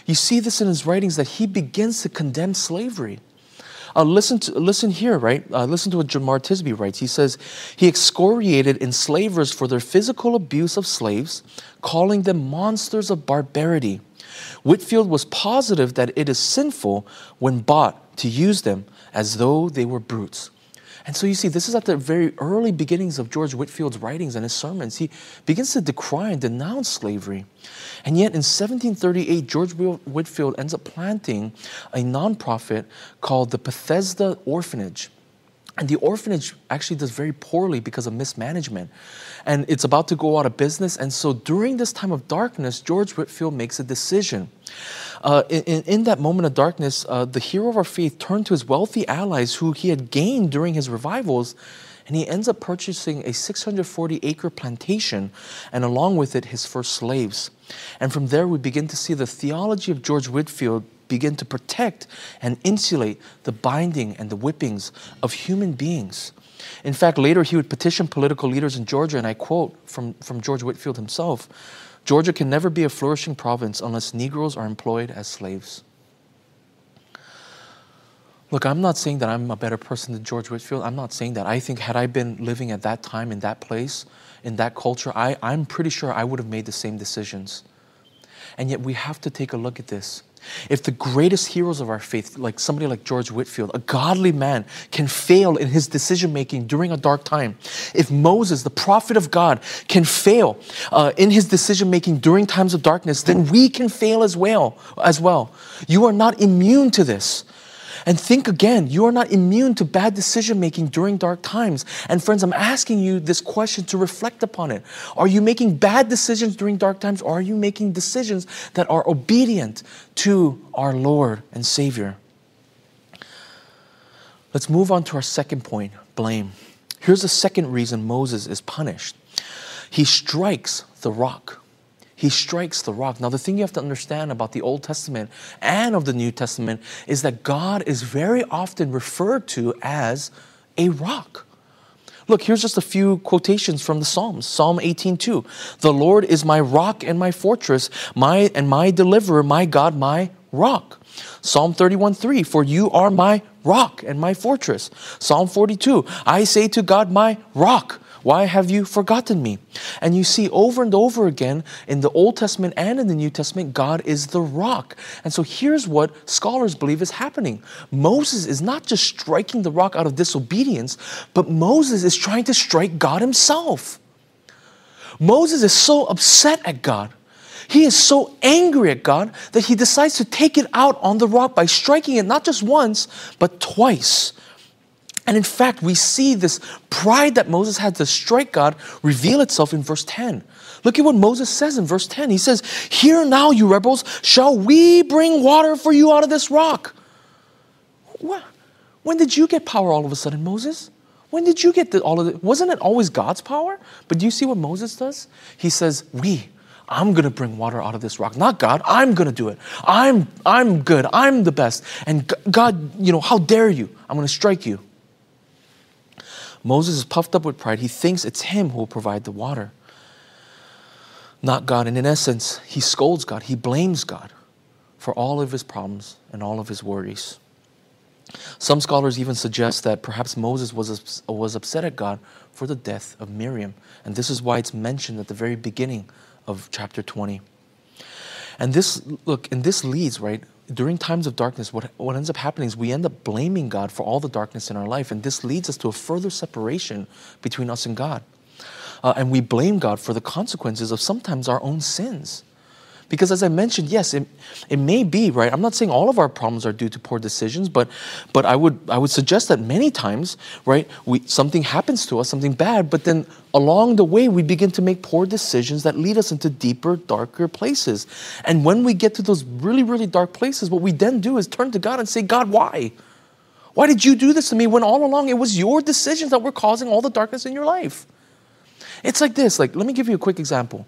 You see this in his writings that he begins to condemn slavery. Uh, listen, to, listen here, right? Uh, listen to what Jemar Tisby writes. He says, He excoriated enslavers for their physical abuse of slaves, calling them monsters of barbarity. Whitefield was positive that it is sinful when bought to use them as though they were brutes. And so you see, this is at the very early beginnings of George Whitefield's writings and his sermons. He begins to decry and denounce slavery. And yet in 1738, George Whitefield ends up planting a nonprofit called the Bethesda Orphanage. And the orphanage actually does very poorly because of mismanagement. And it's about to go out of business. And so during this time of darkness, George Whitefield makes a decision. Uh, in, in, that moment of darkness, uh, the hero of our faith turned to his wealthy allies who he had gained during his revivals, and he ends up purchasing a 640 acre plantation, and along with it, his first slaves. And from there, we begin to see the theology of George Whitefield begin to protect and insulate the binding and the whippings of human beings. In fact, later he would petition political leaders in Georgia, and I quote from, from George Whitefield himself Georgia can never be a flourishing province unless Negroes are employed as slaves. Look, I'm not saying that I'm a better person than George Whitefield. I'm not saying that. I think, had I been living at that time in that place, in that culture, I, I'm pretty sure I would have made the same decisions. And yet we have to take a look at this. If the greatest heroes of our faith, like somebody like George Whitefield, a godly man, can fail in his decision making during a dark time, if Moses, the prophet of God, can fail uh, in his decision making during times of darkness, then we can fail as well. As well, you are not immune to this. And think again, you are not immune to bad decision making during dark times. And friends, I'm asking you this question to reflect upon it. Are you making bad decisions during dark times, or are you making decisions that are obedient to our Lord and Savior? Let's move on to our second point blame. Here's the second reason Moses is punished he strikes the rock he strikes the rock. Now, the thing you have to understand about the Old Testament and of the New Testament is that God is very often referred to as a rock. Look, here's just a few quotations from the Psalms. Psalm 18:2. The Lord is my rock and my fortress, my and my deliverer, my God, my rock. Psalm 31:3. For you are my rock and my fortress. Psalm 42. I say to God, my rock, why have you forgotten me? And you see over and over again in the Old Testament and in the New Testament, God is the rock. And so here's what scholars believe is happening Moses is not just striking the rock out of disobedience, but Moses is trying to strike God himself. Moses is so upset at God. He is so angry at God that he decides to take it out on the rock by striking it not just once, but twice. And in fact, we see this pride that Moses had to strike God reveal itself in verse 10. Look at what Moses says in verse 10. He says, Hear now, you rebels, shall we bring water for you out of this rock? When did you get power all of a sudden, Moses? When did you get the, all of it? Wasn't it always God's power? But do you see what Moses does? He says, We. I'm going to bring water out of this rock. Not God. I'm going to do it. I'm, I'm good. I'm the best. And God, you know, how dare you? I'm going to strike you. Moses is puffed up with pride. He thinks it's him who will provide the water, not God. And in essence, he scolds God. He blames God for all of his problems and all of his worries. Some scholars even suggest that perhaps Moses was, was upset at God for the death of Miriam. And this is why it's mentioned at the very beginning of chapter 20. And this, look, and this leads, right? During times of darkness, what, what ends up happening is we end up blaming God for all the darkness in our life. And this leads us to a further separation between us and God. Uh, and we blame God for the consequences of sometimes our own sins. Because as I mentioned, yes, it, it may be, right? I'm not saying all of our problems are due to poor decisions, but but I would I would suggest that many times, right, we something happens to us, something bad, but then along the way we begin to make poor decisions that lead us into deeper, darker places. And when we get to those really, really dark places, what we then do is turn to God and say, God, why? Why did you do this to me when all along it was your decisions that were causing all the darkness in your life? It's like this, like let me give you a quick example.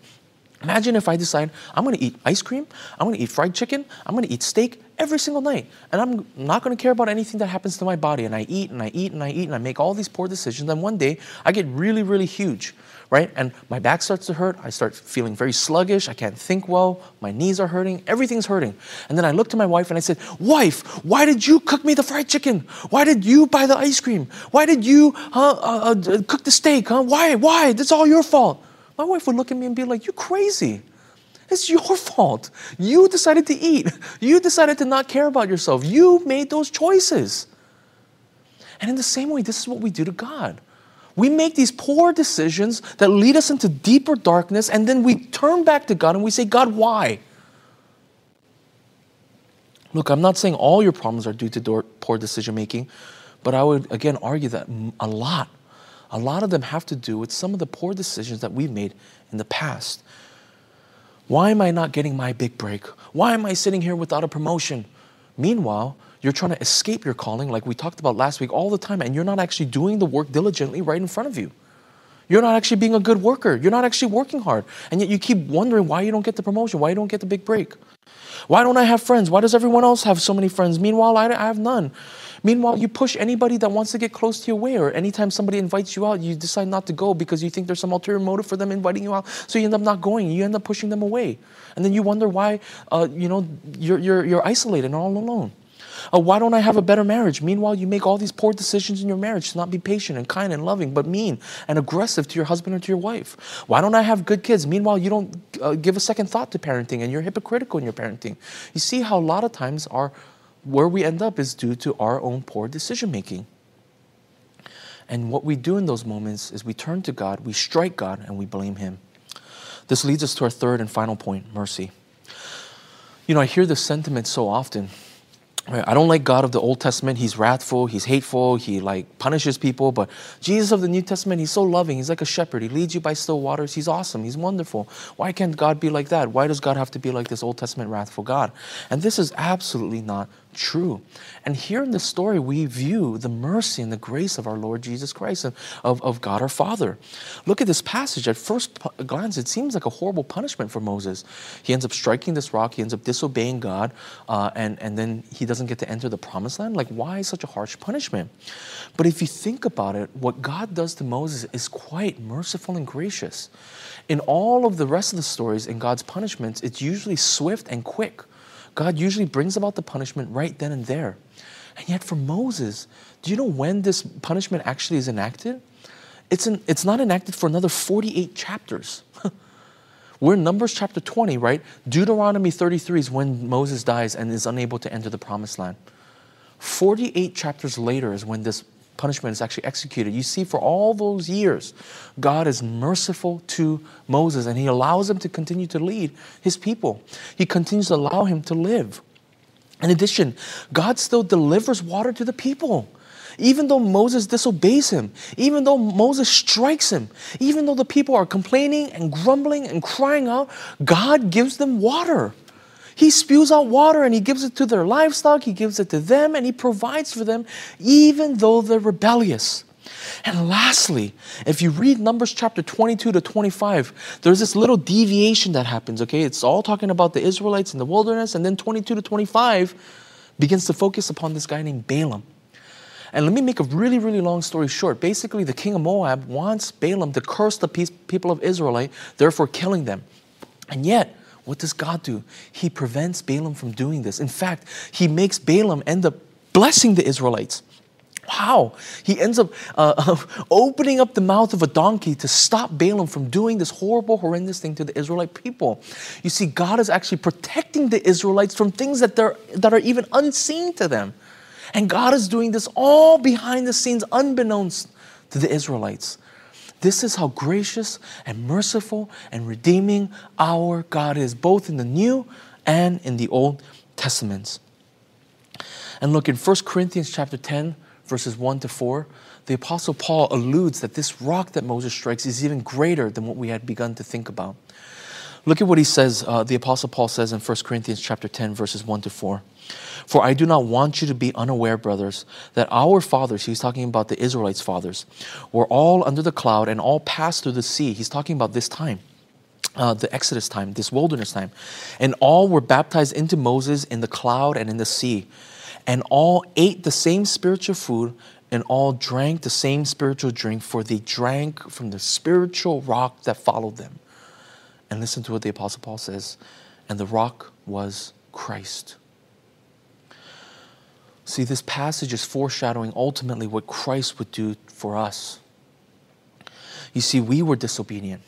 Imagine if I decide I'm going to eat ice cream, I'm going to eat fried chicken, I'm going to eat steak every single night, and I'm not going to care about anything that happens to my body. And I eat and I eat and I eat and I make all these poor decisions. And one day I get really, really huge, right? And my back starts to hurt. I start feeling very sluggish. I can't think well. My knees are hurting. Everything's hurting. And then I look to my wife and I said, Wife, why did you cook me the fried chicken? Why did you buy the ice cream? Why did you uh, uh, uh, cook the steak? Huh? Why? Why? That's all your fault. My wife would look at me and be like, You're crazy. It's your fault. You decided to eat. You decided to not care about yourself. You made those choices. And in the same way, this is what we do to God. We make these poor decisions that lead us into deeper darkness, and then we turn back to God and we say, God, why? Look, I'm not saying all your problems are due to poor decision making, but I would again argue that a lot a lot of them have to do with some of the poor decisions that we've made in the past. Why am I not getting my big break? Why am I sitting here without a promotion? Meanwhile, you're trying to escape your calling, like we talked about last week, all the time, and you're not actually doing the work diligently right in front of you. You're not actually being a good worker. You're not actually working hard. And yet you keep wondering why you don't get the promotion, why you don't get the big break. Why don't I have friends? Why does everyone else have so many friends? Meanwhile, I, have none. Meanwhile, you push anybody that wants to get close to your way, or anytime somebody invites you out, you decide not to go because you think there's some ulterior motive for them inviting you out. So you end up not going. You end up pushing them away. And then you wonder why, uh, you know, you're, you're, you're isolated and all alone. Uh, why don't I have a better marriage? Meanwhile, you make all these poor decisions in your marriage to not be patient and kind and loving, but mean and aggressive to your husband or to your wife. Why don't I have good kids? Meanwhile, you don't uh, give a second thought to parenting and you're hypocritical in your parenting. You see how a lot of times our where we end up is due to our own poor decision making. And what we do in those moments is we turn to God, we strike God, and we blame Him. This leads us to our third and final point mercy. You know, I hear this sentiment so often. I don't like God of the Old Testament. He's wrathful, he's hateful, he like punishes people. But Jesus of the New Testament, he's so loving. He's like a shepherd. He leads you by still waters. He's awesome. He's wonderful. Why can't God be like that? Why does God have to be like this Old Testament wrathful God? And this is absolutely not true. And here in the story, we view the mercy and the grace of our Lord Jesus Christ and of, of God our Father. Look at this passage. At first glance, it seems like a horrible punishment for Moses. He ends up striking this rock, he ends up disobeying God, uh, and, and then he doesn't get to enter the promised land. Like, why such a harsh punishment? But if you think about it, what God does to Moses is quite merciful and gracious. In all of the rest of the stories in God's punishments, it's usually swift and quick. God usually brings about the punishment right then and there. And yet, for Moses, do you know when this punishment actually is enacted? It's, in, it's not enacted for another 48 chapters. <laughs> We're in Numbers chapter 20, right? Deuteronomy 33 is when Moses dies and is unable to enter the promised land. 48 chapters later is when this punishment is actually executed. You see, for all those years, God is merciful to Moses and he allows him to continue to lead his people. He continues to allow him to live. In addition, God still delivers water to the people. Even though Moses disobeys him, even though Moses strikes him, even though the people are complaining and grumbling and crying out, God gives them water. He spews out water and he gives it to their livestock, he gives it to them, and he provides for them, even though they're rebellious. And lastly, if you read Numbers chapter 22 to 25, there's this little deviation that happens, okay? It's all talking about the Israelites in the wilderness, and then 22 to 25 begins to focus upon this guy named Balaam. And let me make a really, really long story short. Basically, the king of Moab wants Balaam to curse the people of Israelite, therefore killing them. And yet, what does God do? He prevents Balaam from doing this. In fact, he makes Balaam end up blessing the Israelites. How? He ends up uh, <laughs> opening up the mouth of a donkey to stop Balaam from doing this horrible, horrendous thing to the Israelite people. You see, God is actually protecting the Israelites from things that, they're, that are even unseen to them. And God is doing this all behind the scenes, unbeknownst to the Israelites. This is how gracious and merciful and redeeming our God is, both in the New and in the Old Testaments. And look in 1 Corinthians chapter 10, verses 1 to 4, the Apostle Paul alludes that this rock that Moses strikes is even greater than what we had begun to think about. Look at what he says, uh, the Apostle Paul says in 1 Corinthians chapter 10, verses 1 to 4. For I do not want you to be unaware, brothers, that our fathers, he's talking about the Israelites' fathers, were all under the cloud and all passed through the sea. He's talking about this time. Uh, the Exodus time, this wilderness time. And all were baptized into Moses in the cloud and in the sea. And all ate the same spiritual food and all drank the same spiritual drink, for they drank from the spiritual rock that followed them. And listen to what the Apostle Paul says. And the rock was Christ. See, this passage is foreshadowing ultimately what Christ would do for us. You see, we were disobedient.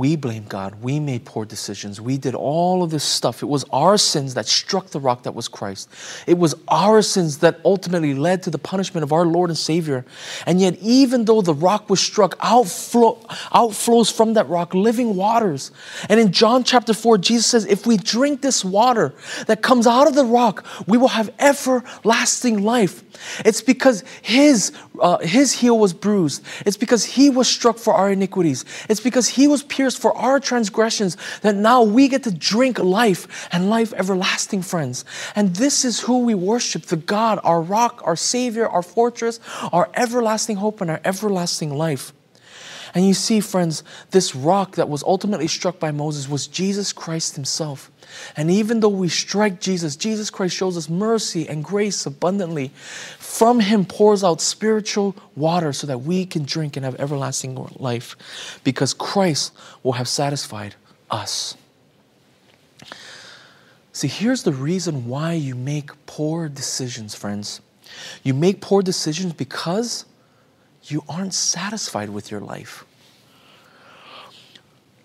We blame God. We made poor decisions. We did all of this stuff. It was our sins that struck the rock that was Christ. It was our sins that ultimately led to the punishment of our Lord and Savior. And yet, even though the rock was struck, outflow, outflows from that rock living waters. And in John chapter 4, Jesus says, If we drink this water that comes out of the rock, we will have everlasting life. It's because his, uh, his heel was bruised. It's because he was struck for our iniquities. It's because he was pierced pierced for our transgressions, that now we get to drink life and life everlasting, friends. And this is who we worship the God, our rock, our Savior, our fortress, our everlasting hope, and our everlasting life. And you see, friends, this rock that was ultimately struck by Moses was Jesus Christ Himself. And even though we strike Jesus, Jesus Christ shows us mercy and grace abundantly. From Him pours out spiritual water so that we can drink and have everlasting life because Christ will have satisfied us. See, here's the reason why you make poor decisions, friends. You make poor decisions because you aren't satisfied with your life.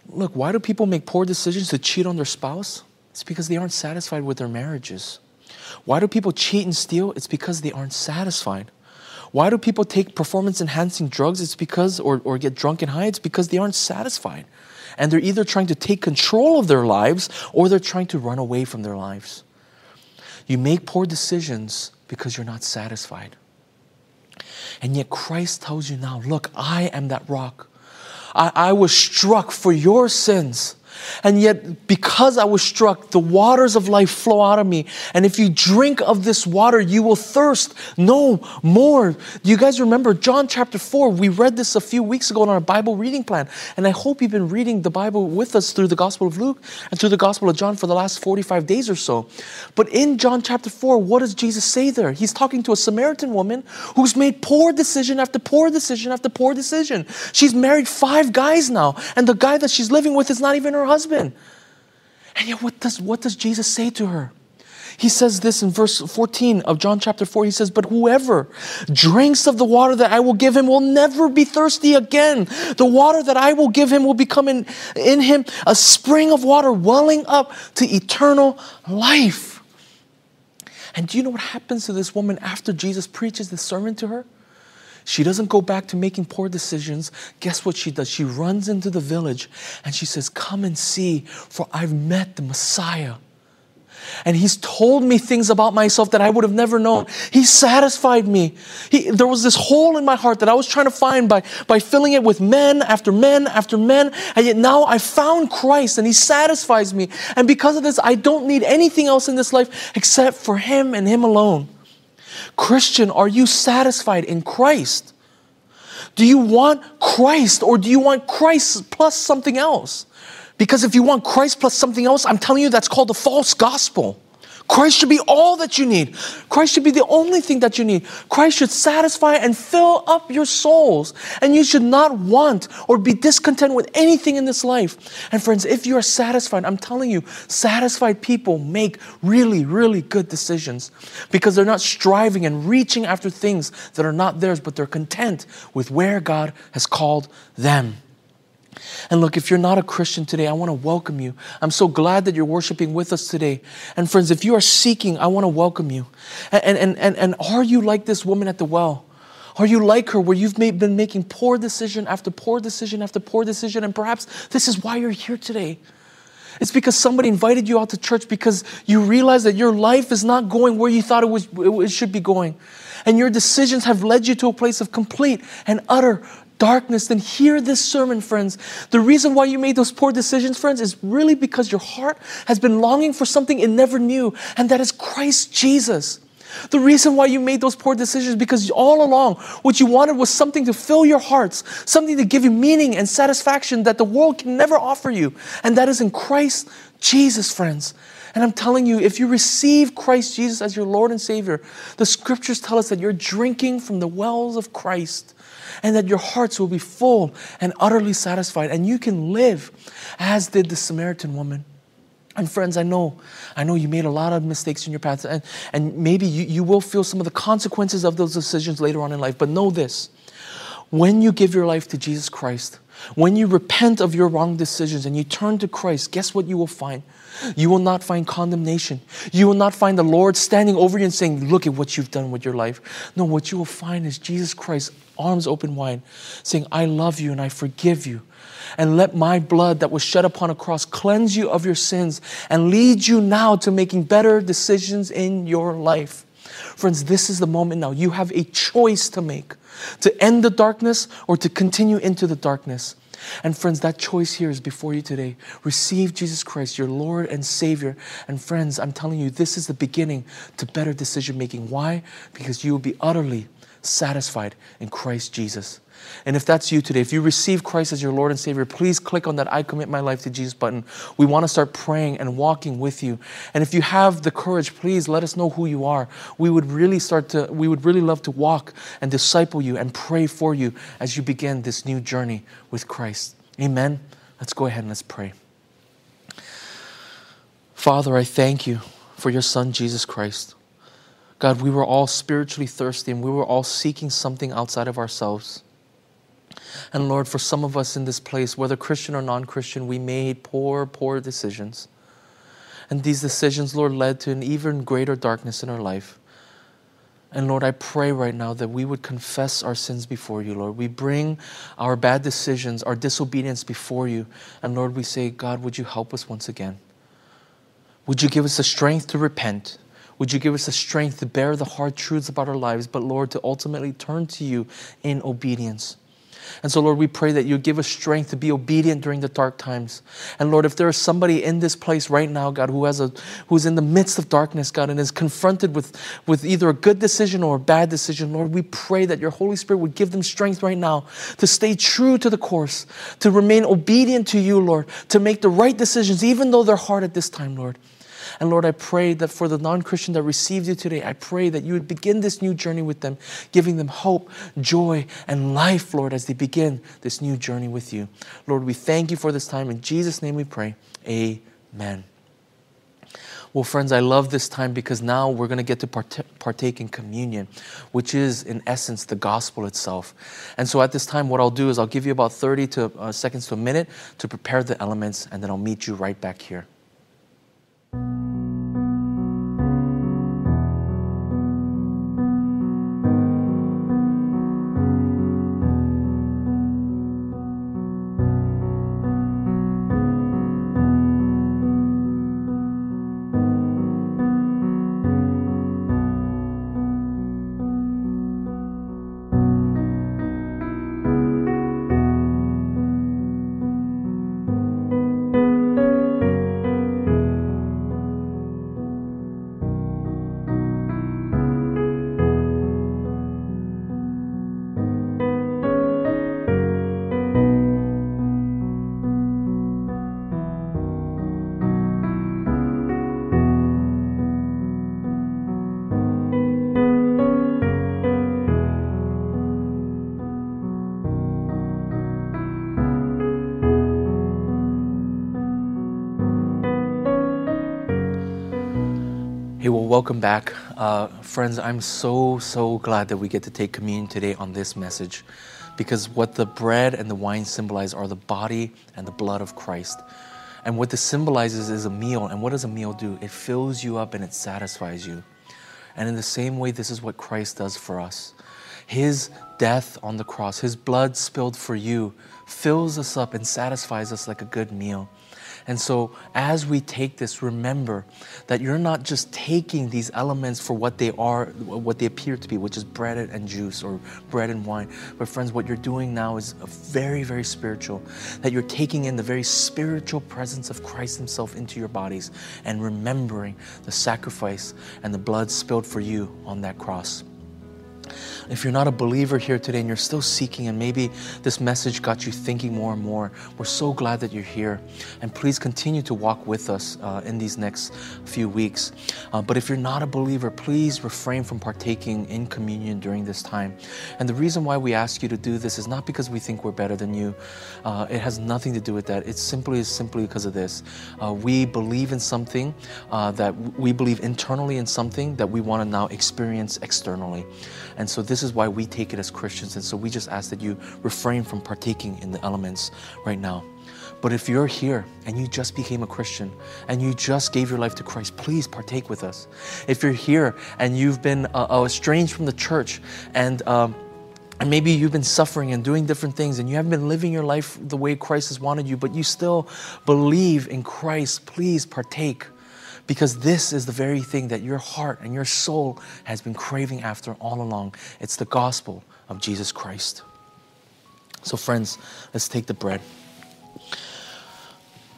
Look, why do people make poor decisions to cheat on their spouse? It's because they aren't satisfied with their marriages. Why do people cheat and steal? It's because they aren't satisfied. Why do people take performance enhancing drugs? It's because, or, or get drunk and high, it's because they aren't satisfied. And they're either trying to take control of their lives or they're trying to run away from their lives. You make poor decisions because you're not satisfied. And yet Christ tells you now, look, I am that rock. I, I was struck for your sins. And yet, because I was struck, the waters of life flow out of me. And if you drink of this water, you will thirst no more. Do you guys remember John chapter 4? We read this a few weeks ago in our Bible reading plan. And I hope you've been reading the Bible with us through the Gospel of Luke and through the Gospel of John for the last 45 days or so. But in John chapter 4, what does Jesus say there? He's talking to a Samaritan woman who's made poor decision after poor decision after poor decision. She's married five guys now, and the guy that she's living with is not even her husband husband. And yet, what does, what does Jesus say to her? He says this in verse 14 of John chapter 4. He says, But whoever drinks of the water that I will give him will never be thirsty again. The water that I will give him will become in, in him a spring of water welling up to eternal life. And do you know what happens to this woman after Jesus preaches this sermon to her? She doesn't go back to making poor decisions. Guess what she does? She runs into the village and she says, Come and see, for I've met the Messiah. And he's told me things about myself that I would have never known. He satisfied me. He, there was this hole in my heart that I was trying to find by, by filling it with men after men after men. And yet now I found Christ and he satisfies me. And because of this, I don't need anything else in this life except for him and him alone. Christian, are you satisfied in Christ? Do you want Christ or do you want Christ plus something else? Because if you want Christ plus something else, I'm telling you that's called the false gospel. Christ should be all that you need. Christ should be the only thing that you need. Christ should satisfy and fill up your souls. And you should not want or be discontent with anything in this life. And friends, if you are satisfied, I'm telling you, satisfied people make really, really good decisions because they're not striving and reaching after things that are not theirs, but they're content with where God has called them. And look, if you're not a Christian today, I want to welcome you. I'm so glad that you're worshiping with us today. And friends, if you are seeking, I want to welcome you. And, and, and, and are you like this woman at the well? Are you like her where you've made, been making poor decision after poor decision after poor decision? And perhaps this is why you're here today. It's because somebody invited you out to church because you realize that your life is not going where you thought it, was, it should be going. And your decisions have led you to a place of complete and utter darkness, then hear this sermon, friends. The reason why you made those poor decisions, friends, is really because your heart has been longing for something it never knew, and that is Christ Jesus. The reason why you made those poor decisions because all along what you wanted was something to fill your hearts, something to give you meaning and satisfaction that the world can never offer you. And that is in Christ Jesus, friends. And I'm telling you, if you receive Christ Jesus as your Lord and Savior, the scriptures tell us that you're drinking from the wells of Christ and that your hearts will be full and utterly satisfied, and you can live as did the Samaritan woman. And friends, I know, I know you made a lot of mistakes in your past, and, and maybe you, you will feel some of the consequences of those decisions later on in life. But know this when you give your life to Jesus Christ, when you repent of your wrong decisions and you turn to Christ, guess what you will find? You will not find condemnation. You will not find the Lord standing over you and saying, Look at what you've done with your life. No, what you will find is Jesus Christ, arms open wide, saying, I love you and I forgive you. And let my blood that was shed upon a cross cleanse you of your sins and lead you now to making better decisions in your life. Friends, this is the moment now. You have a choice to make to end the darkness or to continue into the darkness. And friends, that choice here is before you today. Receive Jesus Christ, your Lord and Savior. And friends, I'm telling you, this is the beginning to better decision making. Why? Because you will be utterly satisfied in Christ Jesus. And if that's you today, if you receive Christ as your Lord and Savior, please click on that I commit my life to Jesus button. We want to start praying and walking with you. And if you have the courage, please let us know who you are. We would really start to, we would really love to walk and disciple you and pray for you as you begin this new journey with Christ. Amen. Let's go ahead and let's pray. Father, I thank you for your Son, Jesus Christ. God, we were all spiritually thirsty and we were all seeking something outside of ourselves. And Lord, for some of us in this place, whether Christian or non Christian, we made poor, poor decisions. And these decisions, Lord, led to an even greater darkness in our life. And Lord, I pray right now that we would confess our sins before you, Lord. We bring our bad decisions, our disobedience before you. And Lord, we say, God, would you help us once again? Would you give us the strength to repent? Would you give us the strength to bear the hard truths about our lives, but Lord, to ultimately turn to you in obedience? And so, Lord, we pray that you give us strength to be obedient during the dark times. And Lord, if there is somebody in this place right now, God, who has a who's in the midst of darkness, God, and is confronted with, with either a good decision or a bad decision, Lord, we pray that your Holy Spirit would give them strength right now to stay true to the course, to remain obedient to you, Lord, to make the right decisions, even though they're hard at this time, Lord. And Lord, I pray that for the non Christian that received you today, I pray that you would begin this new journey with them, giving them hope, joy, and life, Lord, as they begin this new journey with you. Lord, we thank you for this time. In Jesus' name we pray. Amen. Well, friends, I love this time because now we're going to get to partake in communion, which is, in essence, the gospel itself. And so at this time, what I'll do is I'll give you about 30 to, uh, seconds to a minute to prepare the elements, and then I'll meet you right back here. Música welcome back. Uh, friends, I'm so, so glad that we get to take communion today on this message because what the bread and the wine symbolize are the body and the blood of Christ. And what this symbolizes is a meal. And what does a meal do? It fills you up and it satisfies you. And in the same way, this is what Christ does for us. His death on the cross, His blood spilled for you, fills us up and satisfies us like a good meal. And so, as we take this, remember that you're not just taking these elements for what they are, what they appear to be, which is bread and juice or bread and wine. But, friends, what you're doing now is very, very spiritual. That you're taking in the very spiritual presence of Christ Himself into your bodies and remembering the sacrifice and the blood spilled for you on that cross. If you're not a believer here today and you're still seeking, and maybe this message got you thinking more and more, we're so glad that you're here. And please continue to walk with us uh, in these next few weeks. Uh, but if you're not a believer, please refrain from partaking in communion during this time. And the reason why we ask you to do this is not because we think we're better than you, uh, it has nothing to do with that. It's simply is simply because of this. Uh, we believe in something uh, that we believe internally in something that we want to now experience externally. And so this is why we take it as Christians. And so we just ask that you refrain from partaking in the elements right now. But if you're here and you just became a Christian and you just gave your life to Christ, please partake with us. If you're here and you've been uh, uh, estranged from the church and um, and maybe you've been suffering and doing different things and you haven't been living your life the way Christ has wanted you, but you still believe in Christ, please partake because this is the very thing that your heart and your soul has been craving after all along. It's the gospel of Jesus Christ. So, friends, let's take the bread.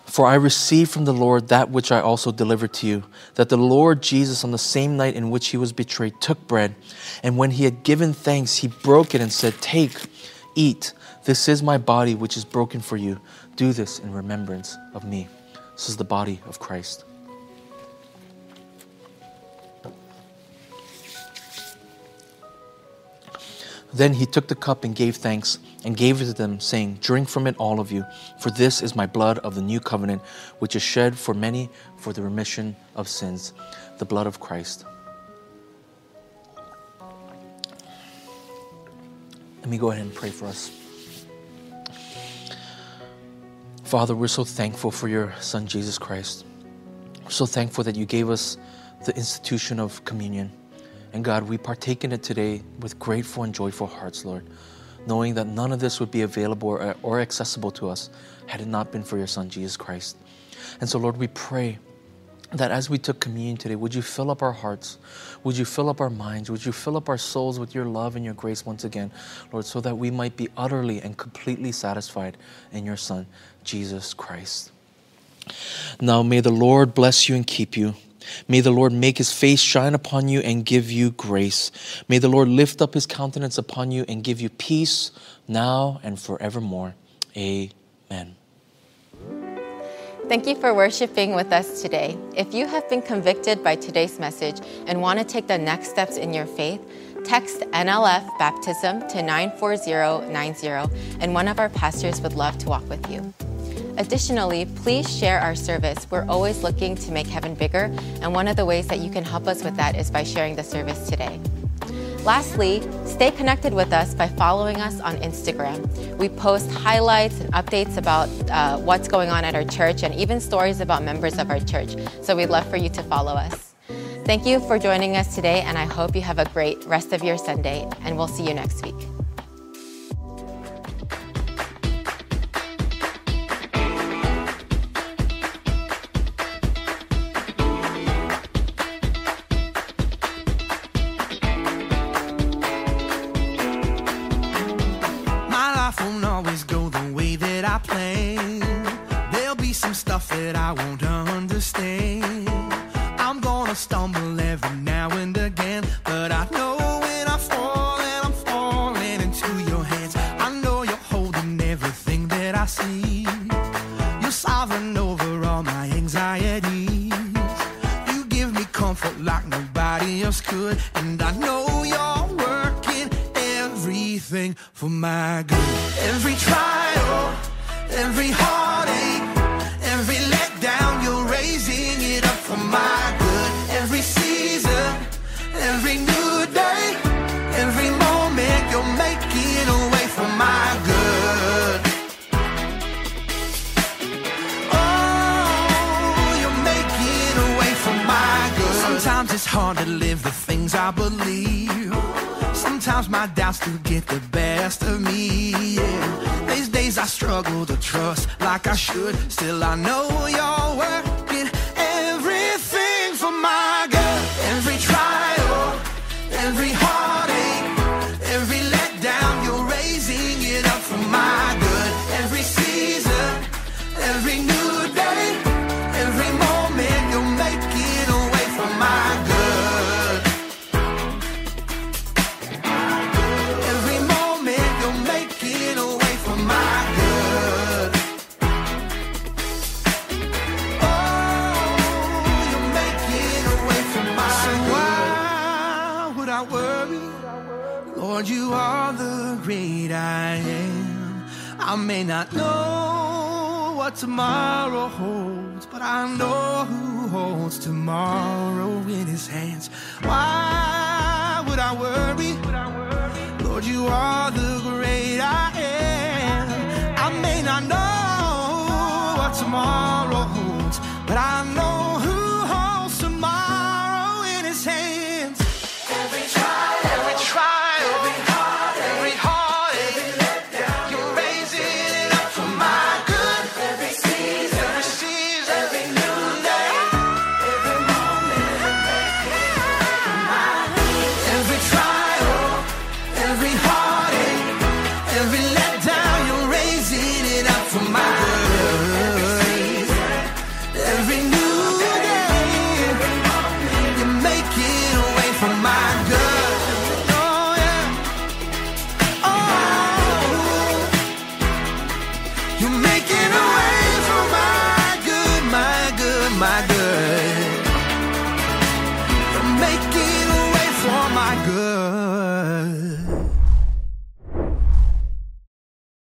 For I received from the Lord that which I also delivered to you, that the Lord Jesus, on the same night in which he was betrayed, took bread, and when he had given thanks, he broke it and said, Take, eat. This is my body, which is broken for you. Do this in remembrance of me. This is the body of Christ. Then he took the cup and gave thanks and gave it to them, saying, Drink from it, all of you, for this is my blood of the new covenant, which is shed for many for the remission of sins, the blood of Christ. Let me go ahead and pray for us. Father, we're so thankful for your Son, Jesus Christ. We're so thankful that you gave us the institution of communion. And God, we partake in it today with grateful and joyful hearts, Lord, knowing that none of this would be available or, or accessible to us had it not been for your Son, Jesus Christ. And so, Lord, we pray that as we took communion today, would you fill up our hearts? Would you fill up our minds? Would you fill up our souls with your love and your grace once again, Lord, so that we might be utterly and completely satisfied in your Son, Jesus Christ. Now, may the Lord bless you and keep you. May the Lord make his face shine upon you and give you grace. May the Lord lift up his countenance upon you and give you peace now and forevermore. Amen. Thank you for worshiping with us today. If you have been convicted by today's message and want to take the next steps in your faith, text NLF Baptism to 94090 and one of our pastors would love to walk with you. Additionally, please share our service. We're always looking to make heaven bigger, and one of the ways that you can help us with that is by sharing the service today. Lastly, stay connected with us by following us on Instagram. We post highlights and updates about uh, what's going on at our church and even stories about members of our church. So we'd love for you to follow us. Thank you for joining us today, and I hope you have a great rest of your Sunday, and we'll see you next week. things I believe. Sometimes my doubts do get the best of me. Yeah. These days I struggle to trust like I should. Still I know your worth. I may not know what tomorrow holds, but I know who holds tomorrow in his hands. Why would I worry? Lord, you are the great I am. I may not know what tomorrow holds, but I know.